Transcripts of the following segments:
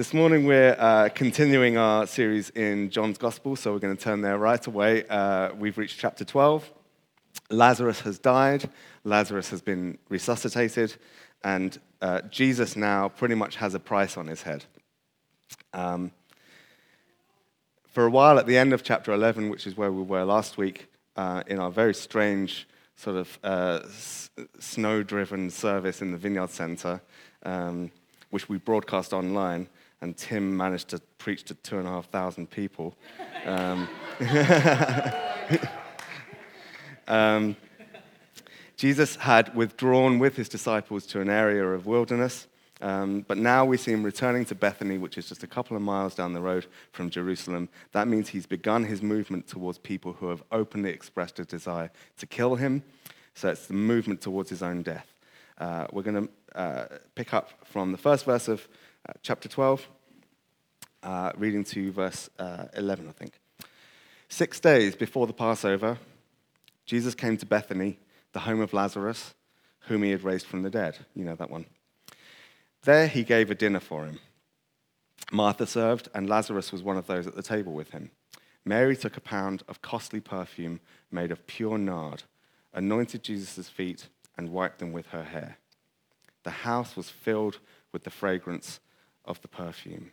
This morning we're uh, continuing our series in John's Gospel, so we're going to turn there right away. Uh, we've reached chapter 12. Lazarus has died, Lazarus has been resuscitated, and uh, Jesus now pretty much has a price on his head. Um, for a while at the end of chapter 11, which is where we were last week, uh, in our very strange sort of uh, s- snow driven service in the Vineyard Center, um, which we broadcast online, and Tim managed to preach to two and a half thousand people. Um, um, Jesus had withdrawn with his disciples to an area of wilderness, um, but now we see him returning to Bethany, which is just a couple of miles down the road from Jerusalem. That means he's begun his movement towards people who have openly expressed a desire to kill him. So it's the movement towards his own death. Uh, we're going to uh, pick up from the first verse of uh, chapter 12, uh, reading to verse uh, 11, I think. Six days before the Passover, Jesus came to Bethany, the home of Lazarus, whom he had raised from the dead. You know that one. There he gave a dinner for him. Martha served, and Lazarus was one of those at the table with him. Mary took a pound of costly perfume made of pure nard, anointed Jesus' feet, and wiped them with her hair. The house was filled with the fragrance of the perfume.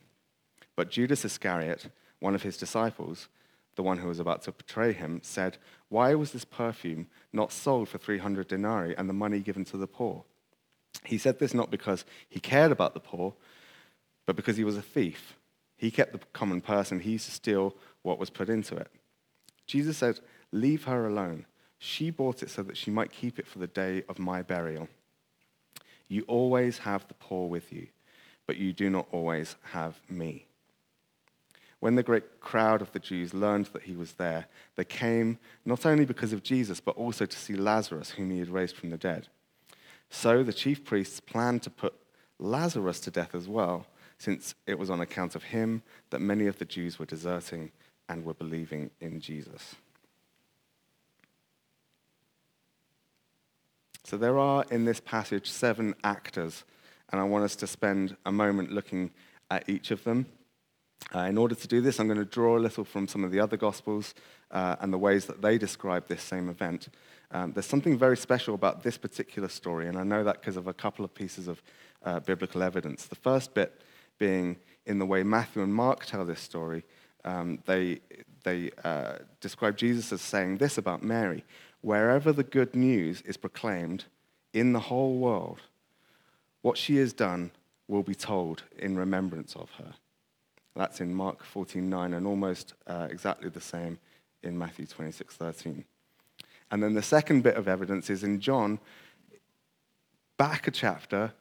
But Judas Iscariot, one of his disciples, the one who was about to betray him, said, Why was this perfume not sold for 300 denarii and the money given to the poor? He said this not because he cared about the poor, but because he was a thief. He kept the common purse and he used to steal what was put into it. Jesus said, Leave her alone. She bought it so that she might keep it for the day of my burial. You always have the poor with you, but you do not always have me. When the great crowd of the Jews learned that he was there, they came not only because of Jesus, but also to see Lazarus, whom he had raised from the dead. So the chief priests planned to put Lazarus to death as well, since it was on account of him that many of the Jews were deserting and were believing in Jesus. So there are in this passage seven actors, and I want us to spend a moment looking at each of them. Uh, in order to do this, I'm going to draw a little from some of the other Gospels uh, and the ways that they describe this same event. Um, there's something very special about this particular story, and I know that because of a couple of pieces of uh, biblical evidence. The first bit being in the way Matthew and Mark tell this story, um, they, they uh, describe Jesus as saying this about Mary wherever the good news is proclaimed in the whole world, what she has done will be told in remembrance of her. That's in Mark 14:9, and almost uh, exactly the same in Matthew 26:13. And then the second bit of evidence is in John, back a chapter,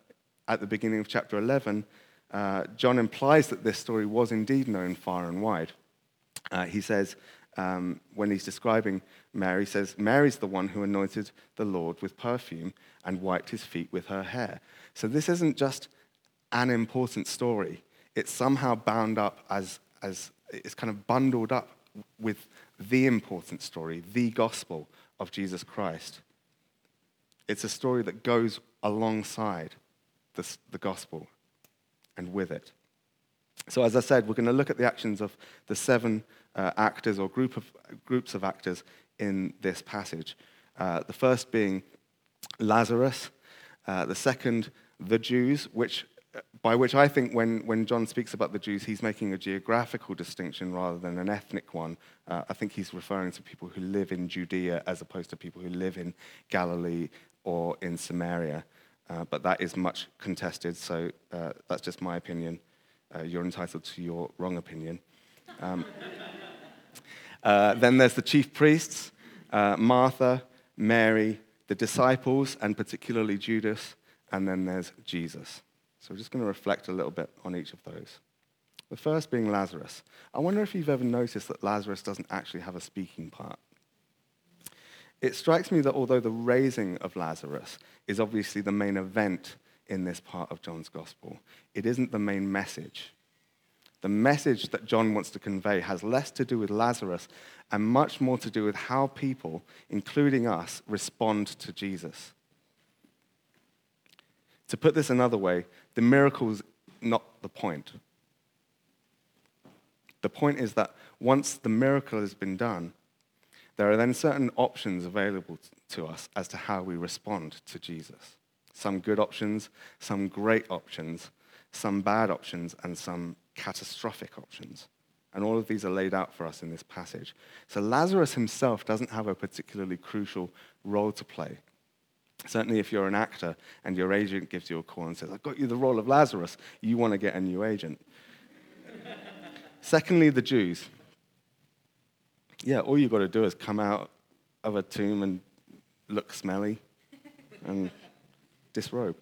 at the beginning of chapter 11, uh, John implies that this story was indeed known far and wide. Uh, he says, um, when he's describing Mary, says, Mary's the one who anointed the Lord with perfume and wiped his feet with her hair. So this isn't just an important story, it's somehow bound up as, as it's kind of bundled up with the important story, the gospel of Jesus Christ. It's a story that goes alongside the, the gospel and with it. So, as I said, we're going to look at the actions of the seven uh, actors or group of, groups of actors in this passage. Uh, the first being Lazarus, uh, the second, the Jews, which, uh, by which I think when, when John speaks about the Jews, he's making a geographical distinction rather than an ethnic one. Uh, I think he's referring to people who live in Judea as opposed to people who live in Galilee or in Samaria. Uh, but that is much contested, so that's just my opinion. You're entitled to your wrong opinion. Um, uh, then there's the chief priests, uh, Martha, Mary, the disciples, and particularly Judas, and then there's Jesus. So we're just going to reflect a little bit on each of those. The first being Lazarus. I wonder if you've ever noticed that Lazarus doesn't actually have a speaking part. It strikes me that although the raising of Lazarus is obviously the main event in this part of John's gospel, it isn't the main message. The message that John wants to convey has less to do with Lazarus and much more to do with how people, including us, respond to Jesus. To put this another way, the miracle's not the point. The point is that once the miracle has been done, there are then certain options available to us as to how we respond to Jesus. Some good options, some great options, some bad options, and some catastrophic options. And all of these are laid out for us in this passage. So Lazarus himself doesn't have a particularly crucial role to play. Certainly, if you're an actor and your agent gives you a call and says, I've got you the role of Lazarus, you want to get a new agent. Secondly, the Jews. Yeah, all you've got to do is come out of a tomb and look smelly and disrobe.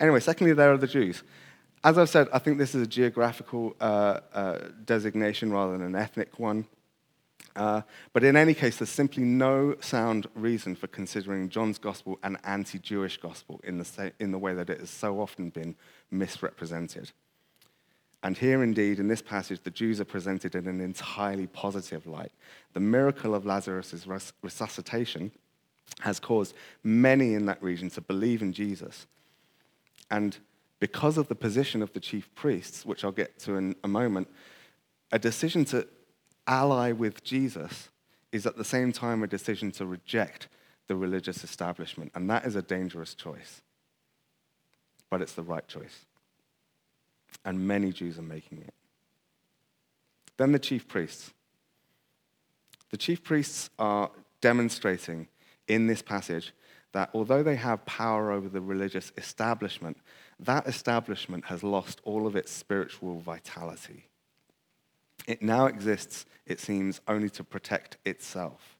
Anyway, secondly, there are the Jews. As I've said, I think this is a geographical uh, uh, designation rather than an ethnic one. Uh, but in any case, there's simply no sound reason for considering John's gospel an anti Jewish gospel in the, in the way that it has so often been misrepresented. And here, indeed, in this passage, the Jews are presented in an entirely positive light. The miracle of Lazarus' res- resuscitation has caused many in that region to believe in Jesus. And because of the position of the chief priests, which I'll get to in a moment, a decision to ally with Jesus is at the same time a decision to reject the religious establishment. And that is a dangerous choice. But it's the right choice. And many Jews are making it. Then the chief priests. The chief priests are demonstrating in this passage that although they have power over the religious establishment, that establishment has lost all of its spiritual vitality. It now exists, it seems, only to protect itself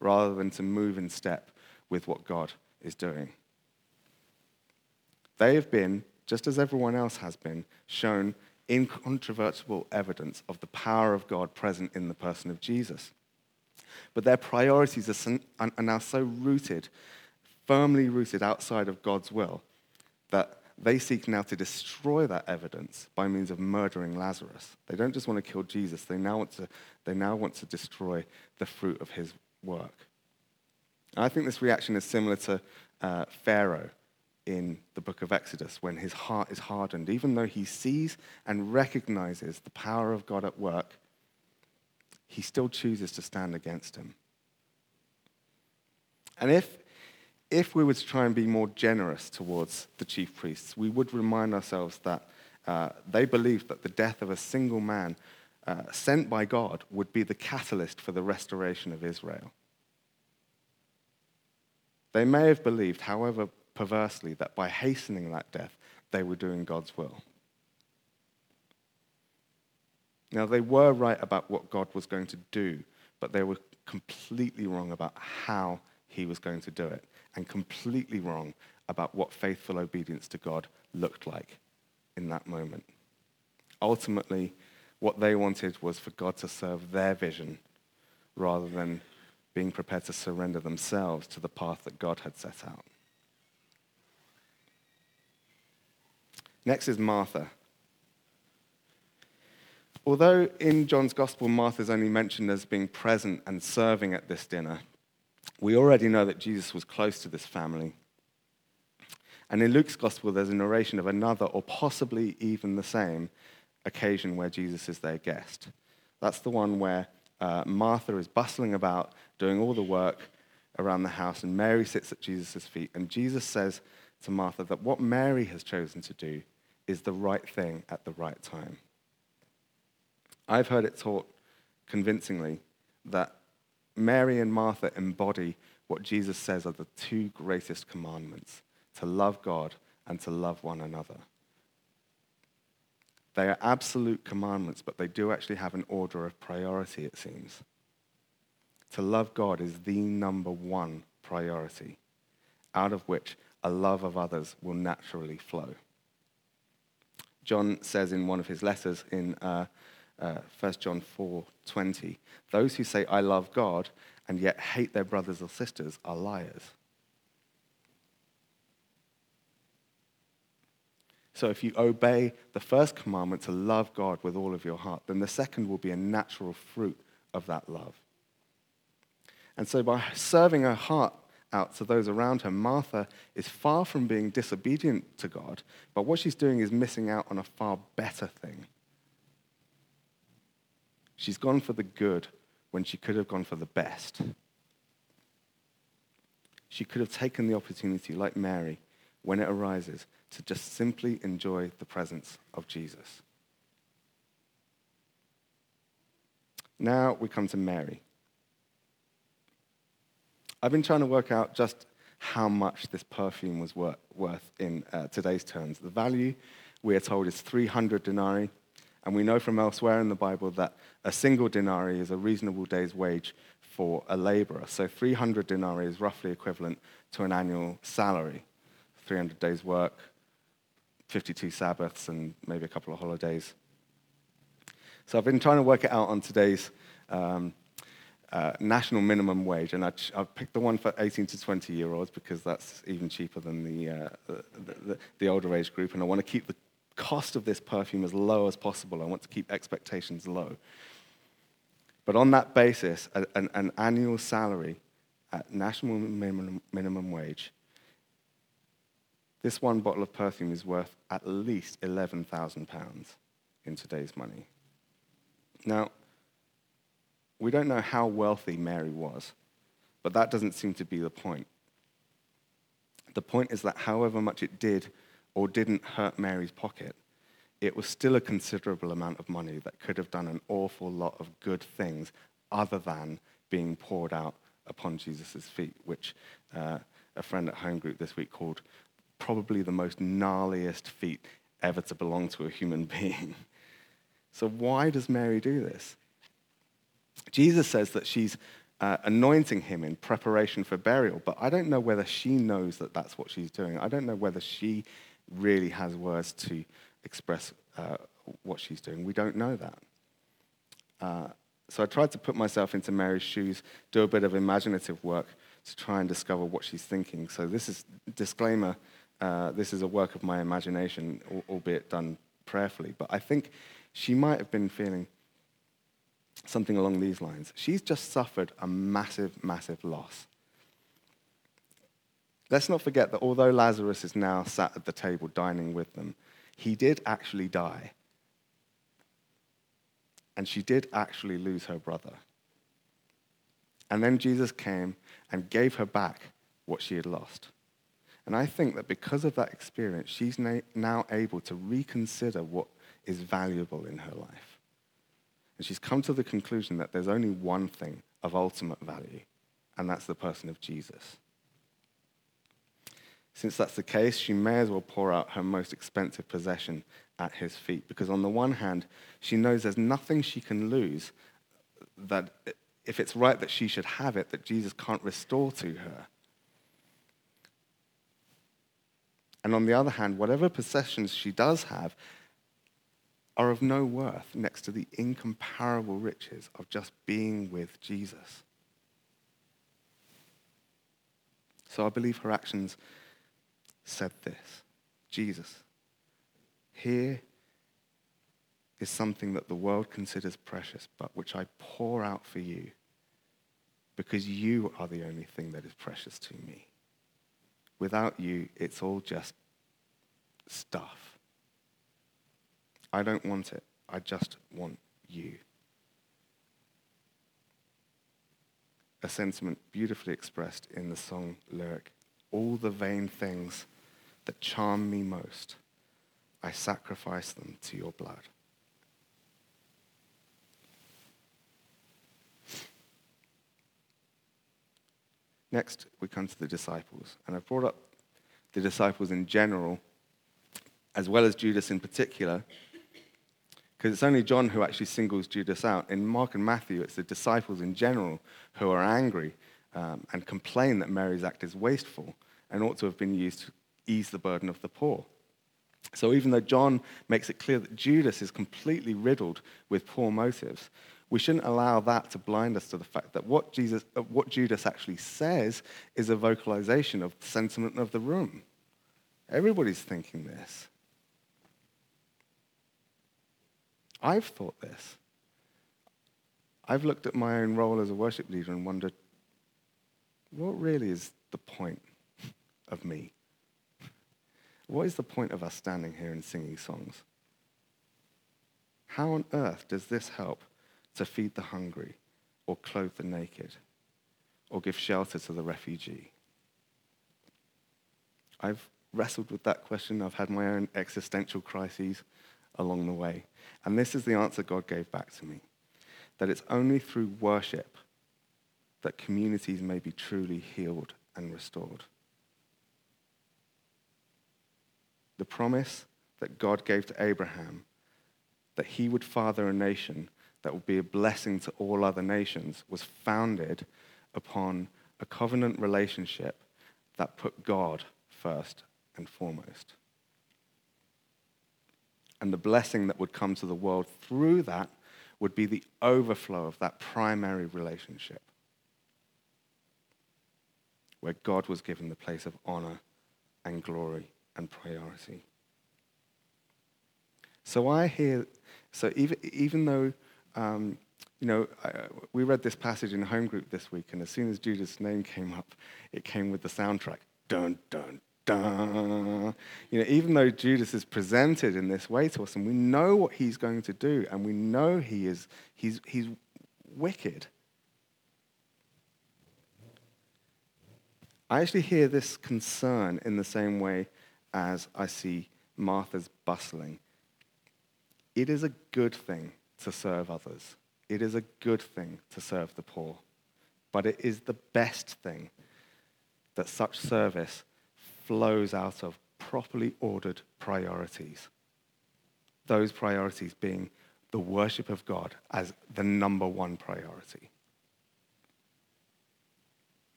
rather than to move in step with what God is doing. They have been, just as everyone else has been, shown incontrovertible evidence of the power of God present in the person of Jesus. But their priorities are, now so rooted, firmly rooted outside of God's will, that they seek now to destroy that evidence by means of murdering Lazarus. They don't just want to kill Jesus, they now want to, they now want to destroy the fruit of his work. And I think this reaction is similar to uh, Pharaoh in the book of Exodus when his heart is hardened. Even though he sees and recognizes the power of God at work, he still chooses to stand against him. And if if we were to try and be more generous towards the chief priests, we would remind ourselves that uh, they believed that the death of a single man uh, sent by God would be the catalyst for the restoration of Israel. They may have believed, however perversely, that by hastening that death, they were doing God's will. Now, they were right about what God was going to do, but they were completely wrong about how he was going to do it and completely wrong about what faithful obedience to God looked like in that moment. Ultimately, what they wanted was for God to serve their vision rather than being prepared to surrender themselves to the path that God had set out. Next is Martha. Although in John's Gospel, Martha is only mentioned as being present and serving at this dinner, we already know that Jesus was close to this family. And in Luke's gospel, there's a narration of another, or possibly even the same, occasion where Jesus is their guest. That's the one where uh, Martha is bustling about, doing all the work around the house, and Mary sits at Jesus' feet. And Jesus says to Martha that what Mary has chosen to do is the right thing at the right time. I've heard it taught convincingly that Mary and Martha embody what Jesus says are the two greatest commandments to love God and to love one another. They are absolute commandments, but they do actually have an order of priority, it seems. To love God is the number one priority, out of which a love of others will naturally flow. John says in one of his letters in uh, uh, 1 John 4:20. Those who say, I love God, and yet hate their brothers or sisters are liars. So if you obey the first commandment to love God with all of your heart, then the second will be a natural fruit of that love. And so by serving her heart out to those around her, Martha is far from being disobedient to God, but what she's doing is missing out on a far better thing. She's gone for the good when she could have gone for the best. She could have taken the opportunity, like Mary, when it arises, to just simply enjoy the presence of Jesus. Now we come to Mary. I've been trying to work out just how much this perfume was worth in uh, today's terms. The value, we are told, is 300 denarii. And we know from elsewhere in the Bible that a single denarii is a reasonable day's wage for a laborer. So 300 denarii is roughly equivalent to an annual salary. 300 days' work, 52 Sabbaths, and maybe a couple of holidays. So I've been trying to work it out on today's um, uh, national minimum wage, and I, have picked the one for 18 to 20 year olds because that's even cheaper than the, uh, the, the, the, older age group, and I want to keep the cost of this perfume as low as possible. I want to keep expectations low. But on that basis, an, an, annual salary at national minimum, minimum wage, this one bottle of perfume is worth at least £11,000 in today's money. Now, we don't know how wealthy Mary was, but that doesn't seem to be the point. The point is that however much it did or didn't hurt Mary's pocket, it was still a considerable amount of money that could have done an awful lot of good things other than being poured out upon Jesus' feet, which uh, a friend at home group this week called probably the most gnarliest feat ever to belong to a human being. So, why does Mary do this? Jesus says that she's uh, anointing him in preparation for burial, but I don't know whether she knows that that's what she's doing. I don't know whether she really has words to express uh, what she's doing. We don't know that. Uh, so I tried to put myself into Mary's shoes, do a bit of imaginative work to try and discover what she's thinking. So this is disclaimer. Uh, this is a work of my imagination, albeit done prayerfully. But I think she might have been feeling something along these lines. She's just suffered a massive, massive loss. Let's not forget that although Lazarus is now sat at the table dining with them, he did actually die. And she did actually lose her brother. And then Jesus came and gave her back what she had lost. And I think that because of that experience, she's now able to reconsider what is valuable in her life. And she's come to the conclusion that there's only one thing of ultimate value, and that's the person of Jesus. Since that's the case, she may as well pour out her most expensive possession at his feet. Because on the one hand, she knows there's nothing she can lose that if it's right that she should have it, that Jesus can't restore to her. And on the other hand, whatever possessions she does have, are of no worth next to the incomparable riches of just being with Jesus. So I believe her actions said this Jesus, here is something that the world considers precious, but which I pour out for you because you are the only thing that is precious to me. Without you, it's all just stuff. I don't want it. I just want you. A sentiment beautifully expressed in the song lyric All the vain things that charm me most, I sacrifice them to your blood. Next, we come to the disciples. And I've brought up the disciples in general, as well as Judas in particular, because it's only John who actually singles Judas out. In Mark and Matthew, it's the disciples in general who are angry um, and complain that Mary's act is wasteful and ought to have been used ease the burden of the poor. So even though John makes it clear that Judas is completely riddled with poor motives, we shouldn't allow that to blind us to the fact that what, Jesus, uh, what Judas actually says is a vocalization of the sentiment of the room. Everybody's thinking this. I've thought this. I've looked at my own role as a worship leader and wondered, what really is the point of me? What is the point of us standing here and singing songs? How on earth does this help to feed the hungry or clothe the naked or give shelter to the refugee? I've wrestled with that question. I've had my own existential crises along the way. And this is the answer God gave back to me that it's only through worship that communities may be truly healed and restored. The promise that God gave to Abraham that he would father a nation that would be a blessing to all other nations was founded upon a covenant relationship that put God first and foremost. And the blessing that would come to the world through that would be the overflow of that primary relationship where God was given the place of honor and glory and priority. So I hear, so even, even though, um, you know, I, we read this passage in home group this week, and as soon as Judas' name came up, it came with the soundtrack. Dun, dun, dun. You know, even though Judas is presented in this way to us, and we know what he's going to do, and we know he is, he's, he's wicked. I actually hear this concern in the same way as I see Martha's bustling. It is a good thing to serve others. It is a good thing to serve the poor. But it is the best thing that such service flows out of properly ordered priorities. Those priorities being the worship of God as the number one priority.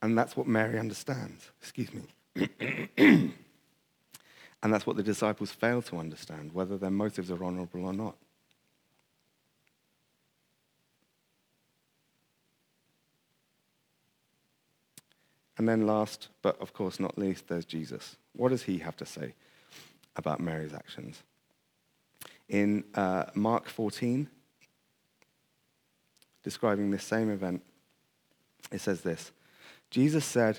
And that's what Mary understands. Excuse me. and that's what the disciples fail to understand, whether their motives are honorable or not. And then, last, but of course not least, there's Jesus. What does he have to say about Mary's actions? In uh, Mark 14, describing this same event, it says this Jesus said,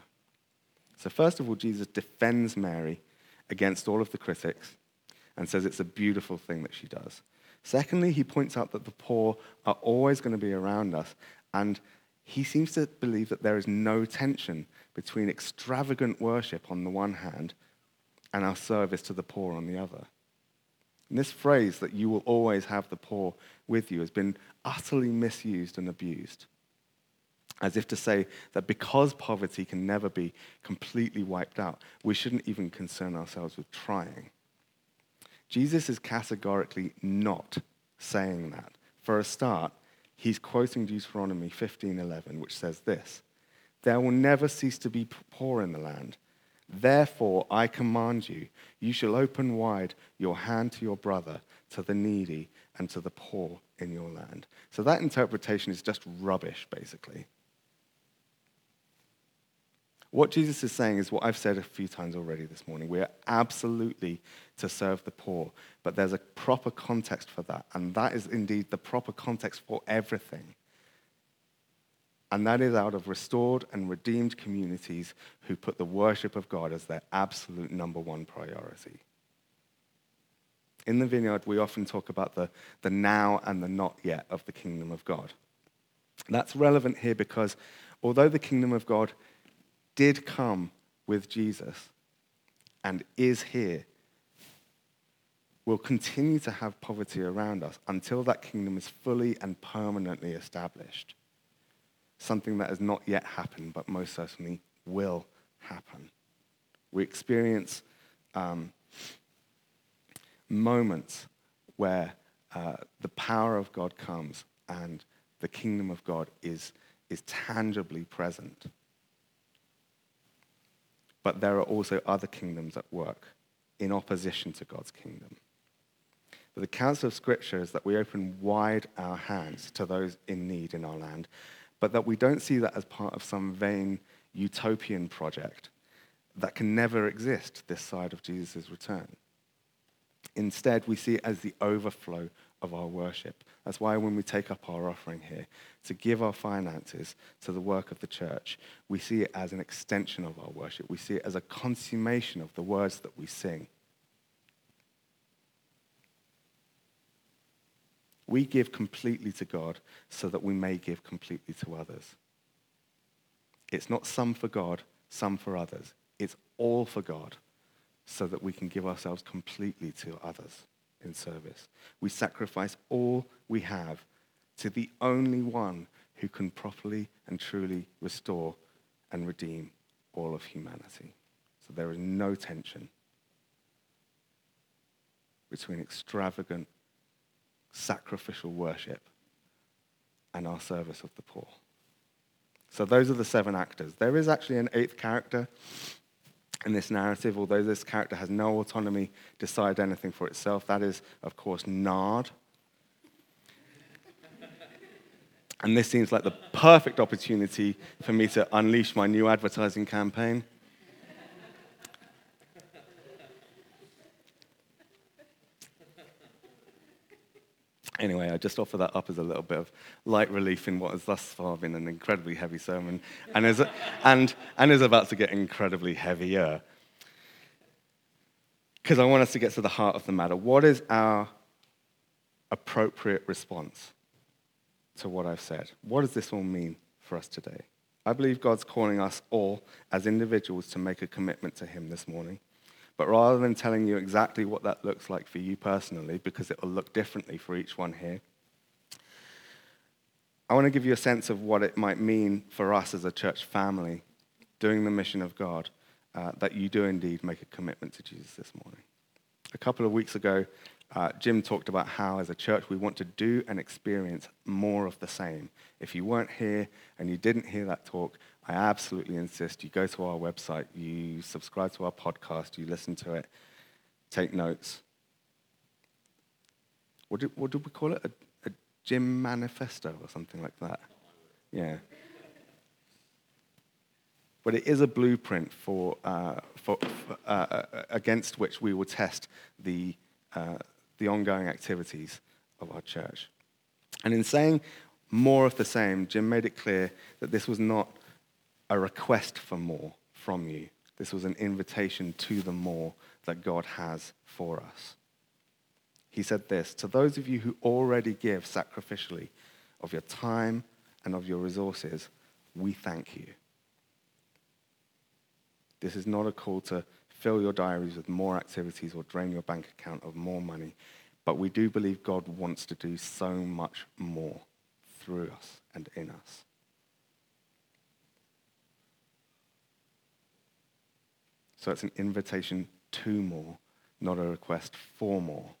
So, first of all, Jesus defends Mary against all of the critics and says it's a beautiful thing that she does. Secondly, he points out that the poor are always going to be around us, and he seems to believe that there is no tension between extravagant worship on the one hand and our service to the poor on the other. And this phrase that you will always have the poor with you has been utterly misused and abused as if to say that because poverty can never be completely wiped out, we shouldn't even concern ourselves with trying. Jesus is categorically not saying that. For a start, he's quoting Deuteronomy 15:11, which says this: "There will never cease to be poor in the land. Therefore, I command you, you shall open wide your hand to your brother, to the needy, and to the poor in your land." So that interpretation is just rubbish, basically. What Jesus is saying is what I've said a few times already this morning. We are absolutely to serve the poor, but there's a proper context for that, and that is indeed the proper context for everything. And that is out of restored and redeemed communities who put the worship of God as their absolute number one priority. In the vineyard, we often talk about the, the now and the not yet of the kingdom of God. That's relevant here because although the kingdom of God did come with Jesus and is here will continue to have poverty around us until that kingdom is fully and permanently established. Something that has not yet happened, but most certainly will happen. We experience um, moments where uh, the power of God comes and the kingdom of God is, is tangibly present. But there are also other kingdoms at work in opposition to God's kingdom. But the counsel of Scripture is that we open wide our hands to those in need in our land, but that we don't see that as part of some vain utopian project that can never exist this side of Jesus' return. Instead, we see it as the overflow of our worship. That's why when we take up our offering here, to give our finances to the work of the church, we see it as an extension of our worship. We see it as a consummation of the words that we sing. We give completely to God so that we may give completely to others. It's not some for God, some for others. It's all for God so that we can give ourselves completely to others in service. We sacrifice all we have to the only one who can properly and truly restore and redeem all of humanity. So there is no tension between extravagant sacrificial worship and our service of the poor. So those are the seven actors. There is actually an eighth character in this narrative, although this character has no autonomy to decide anything for itself. That is, of course, Nard. and this seems like the perfect opportunity for me to unleash my new advertising campaign. Anyway, I just offer that up as a little bit of light relief in what has thus far been an incredibly heavy sermon and is, and, and is about to get incredibly heavier. Because I want us to get to the heart of the matter. What is our appropriate response to what I've said? What does this all mean for us today? I believe God's calling us all as individuals to make a commitment to Him this morning. But rather than telling you exactly what that looks like for you personally, because it will look differently for each one here, I want to give you a sense of what it might mean for us as a church family doing the mission of God, uh, that you do indeed make a commitment to Jesus this morning. A couple of weeks ago, uh, Jim talked about how, as a church, we want to do and experience more of the same. If you weren't here and you didn't hear that talk, I absolutely insist you go to our website, you subscribe to our podcast, you listen to it, take notes. What did, what did we call it? A, Jim manifesto or something like that? Yeah. But it is a blueprint for, uh, for, uh, uh against which we will test the, uh, the ongoing activities of our church. And in saying more of the same, Jim made it clear that this was not a request for more from you. This was an invitation to the more that God has for us. He said this To those of you who already give sacrificially of your time and of your resources, we thank you. This is not a call to fill your diaries with more activities or drain your bank account of more money, but we do believe God wants to do so much more through us and in us. So it's an invitation to more, not a request for more.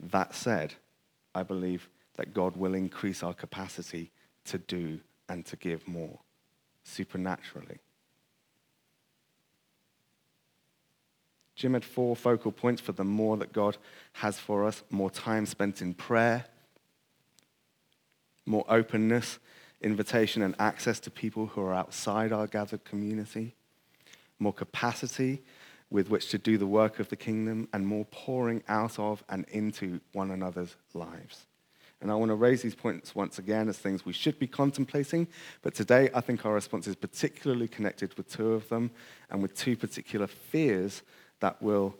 That said, I believe that God will increase our capacity to do and to give more supernaturally. Jim had four focal points for the more that God has for us more time spent in prayer, more openness, invitation, and access to people who are outside our gathered community more capacity with which to do the work of the kingdom, and more pouring out of and into one another's lives. And I want to raise these points once again as things we should be contemplating, but today I think our response is particularly connected with two of them and with two particular fears that will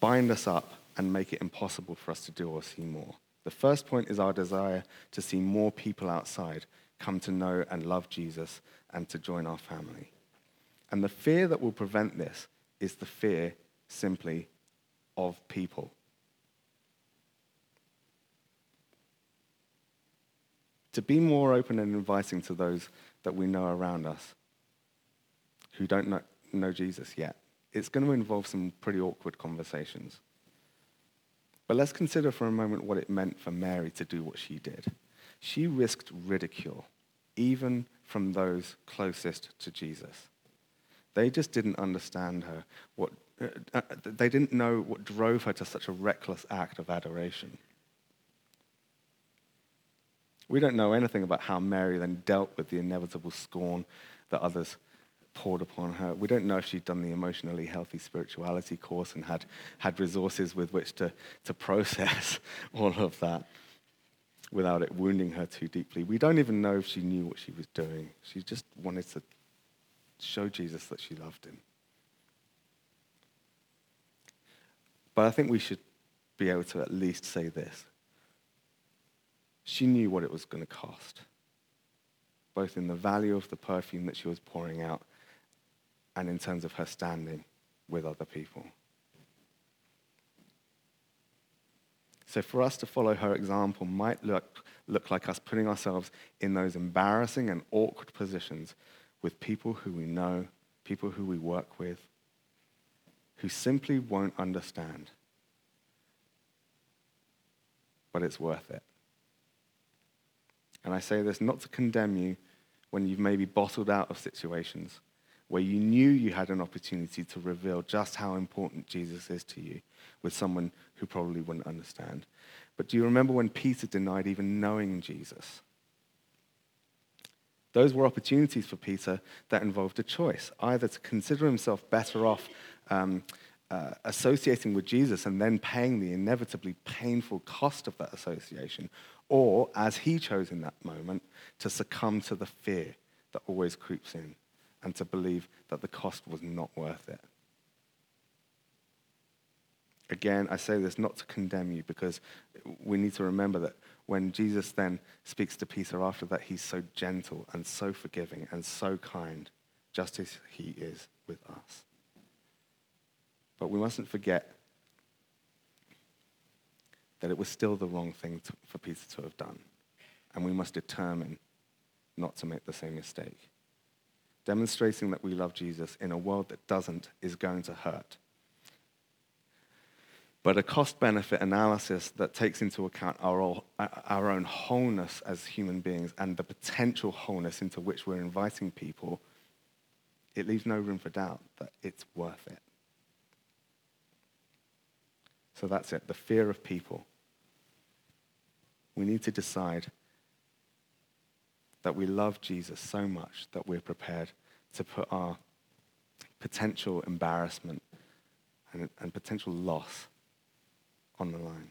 bind us up and make it impossible for us to do or see more. The first point is our desire to see more people outside come to know and love Jesus and to join our family. And the fear that will prevent this is the fear simply of people. To be more open and inviting to those that we know around us who don't know, know Jesus yet, it's going to involve some pretty awkward conversations. But let's consider for a moment what it meant for Mary to do what she did. She risked ridicule, even from those closest to Jesus. They just didn't understand her, what uh, uh, they didn't know what drove her to such a reckless act of adoration. We don't know anything about how Mary then dealt with the inevitable scorn that others poured upon her. We don't know if she'd done the emotionally healthy spirituality course and had, had resources with which to, to process all of that without it wounding her too deeply. We don't even know if she knew what she was doing. She just wanted to show Jesus that she loved him. But I think we should be able to at least say this. She knew what it was going to cost, both in the value of the perfume that she was pouring out and in terms of her standing with other people. So for us to follow her example might look, look like us putting ourselves in those embarrassing and awkward positions with people who we know, people who we work with, who simply won't understand. But it's worth it. And I say this not to condemn you when you've maybe bottled out of situations where you knew you had an opportunity to reveal just how important Jesus is to you with someone who probably wouldn't understand. But do you remember when Peter denied even knowing Jesus? Those were opportunities for Peter that involved a choice either to consider himself better off um, uh, associating with Jesus and then paying the inevitably painful cost of that association, or, as he chose in that moment, to succumb to the fear that always creeps in and to believe that the cost was not worth it. Again, I say this not to condemn you because we need to remember that when Jesus then speaks to Peter after that, he's so gentle and so forgiving and so kind, just as he is with us. But we mustn't forget that it was still the wrong thing to, for Peter to have done. And we must determine not to make the same mistake. Demonstrating that we love Jesus in a world that doesn't is going to hurt but a cost benefit analysis that takes into account our, our own wholeness as human beings and the potential wholeness into which we're inviting people, it leaves no room for doubt that it's worth it. So that's it the fear of people. We need to decide that we love Jesus so much that we're prepared to put our potential embarrassment and, and potential loss on the line.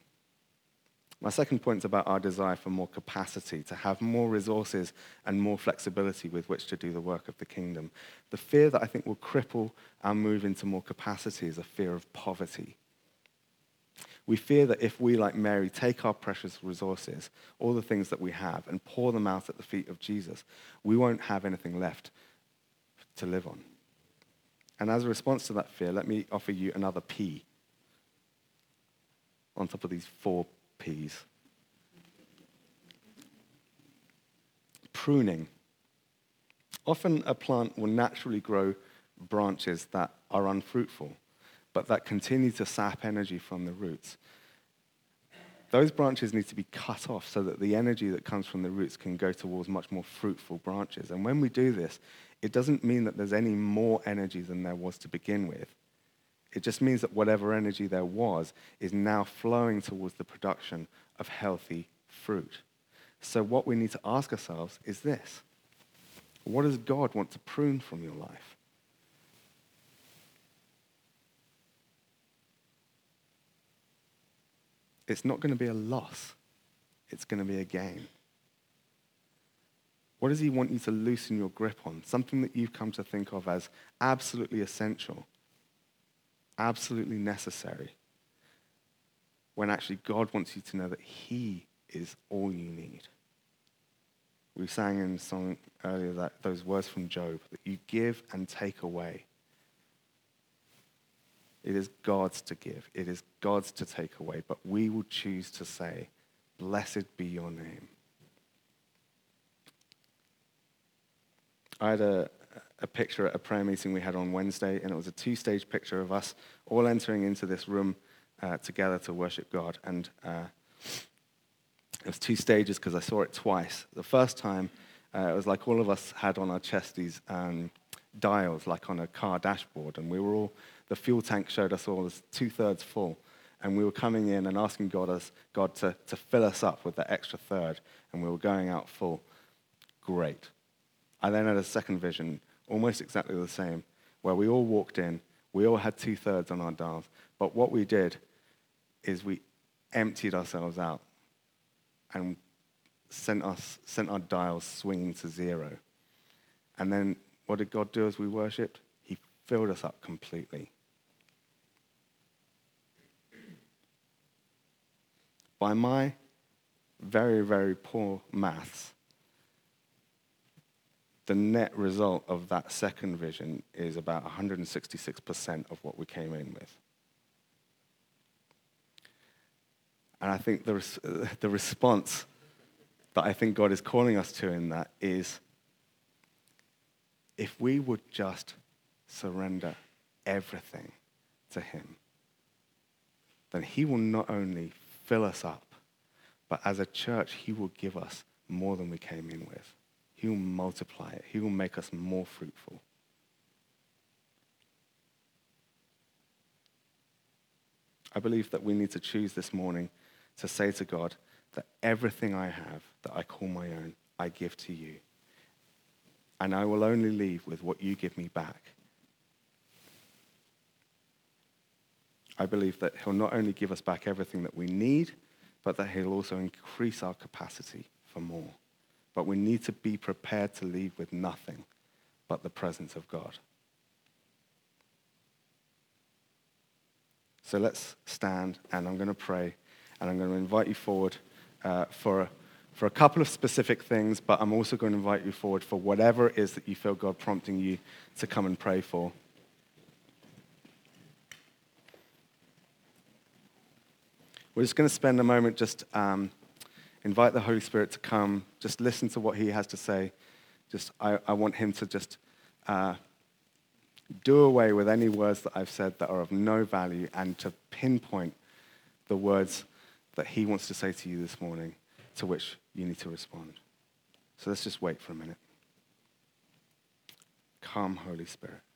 My second point is about our desire for more capacity, to have more resources and more flexibility with which to do the work of the kingdom. The fear that I think will cripple our move into more capacity is a fear of poverty. We fear that if we, like Mary, take our precious resources, all the things that we have, and pour them out at the feet of Jesus, we won't have anything left to live on. And as a response to that fear, let me offer you another P on top of these four P's. Pruning. Often a plant will naturally grow branches that are unfruitful, but that continue to sap energy from the roots. Those branches need to be cut off so that the energy that comes from the roots can go towards much more fruitful branches. And when we do this, it doesn't mean that there's any more energy than there was to begin with. It just means that whatever energy there was is now flowing towards the production of healthy fruit. So, what we need to ask ourselves is this What does God want to prune from your life? It's not going to be a loss, it's going to be a gain. What does He want you to loosen your grip on? Something that you've come to think of as absolutely essential absolutely necessary when actually God wants you to know that He is all you need. We sang in the song earlier that those words from Job that you give and take away. It is God's to give, it is God's to take away, but we will choose to say, Blessed be your name. I had a, a picture at a prayer meeting we had on Wednesday, and it was a two stage picture of us all entering into this room uh, together to worship God. And uh, it was two stages because I saw it twice. The first time, uh, it was like all of us had on our chest these um, dials, like on a car dashboard, and we were all the fuel tank showed us all as two thirds full. And we were coming in and asking God, us, God to, to fill us up with that extra third, and we were going out full. Great. I then had a second vision, almost exactly the same, where we all walked in. We all had two thirds on our dials. But what we did is we emptied ourselves out and sent, us, sent our dials swinging to zero. And then what did God do as we worshipped? He filled us up completely. By my very, very poor maths, the net result of that second vision is about 166% of what we came in with. And I think the, res- the response that I think God is calling us to in that is if we would just surrender everything to Him, then He will not only fill us up, but as a church, He will give us more than we came in with. He will multiply it, He will make us more fruitful. I believe that we need to choose this morning to say to God that everything I have that I call my own, I give to you. And I will only leave with what you give me back. I believe that He'll not only give us back everything that we need, but that He'll also increase our capacity for more. But we need to be prepared to leave with nothing but the presence of God. So let's stand and I'm going to pray and I'm going to invite you forward uh, for, for a couple of specific things, but I'm also going to invite you forward for whatever it is that you feel God prompting you to come and pray for. We're just going to spend a moment just um, invite the Holy Spirit to come, just listen to what he has to say. Just, I, I want him to just uh, do away with any words that I've said that are of no value and to pinpoint the words that he wants to say to you this morning to which you need to respond. So let's just wait for a minute. Come, Holy Spirit.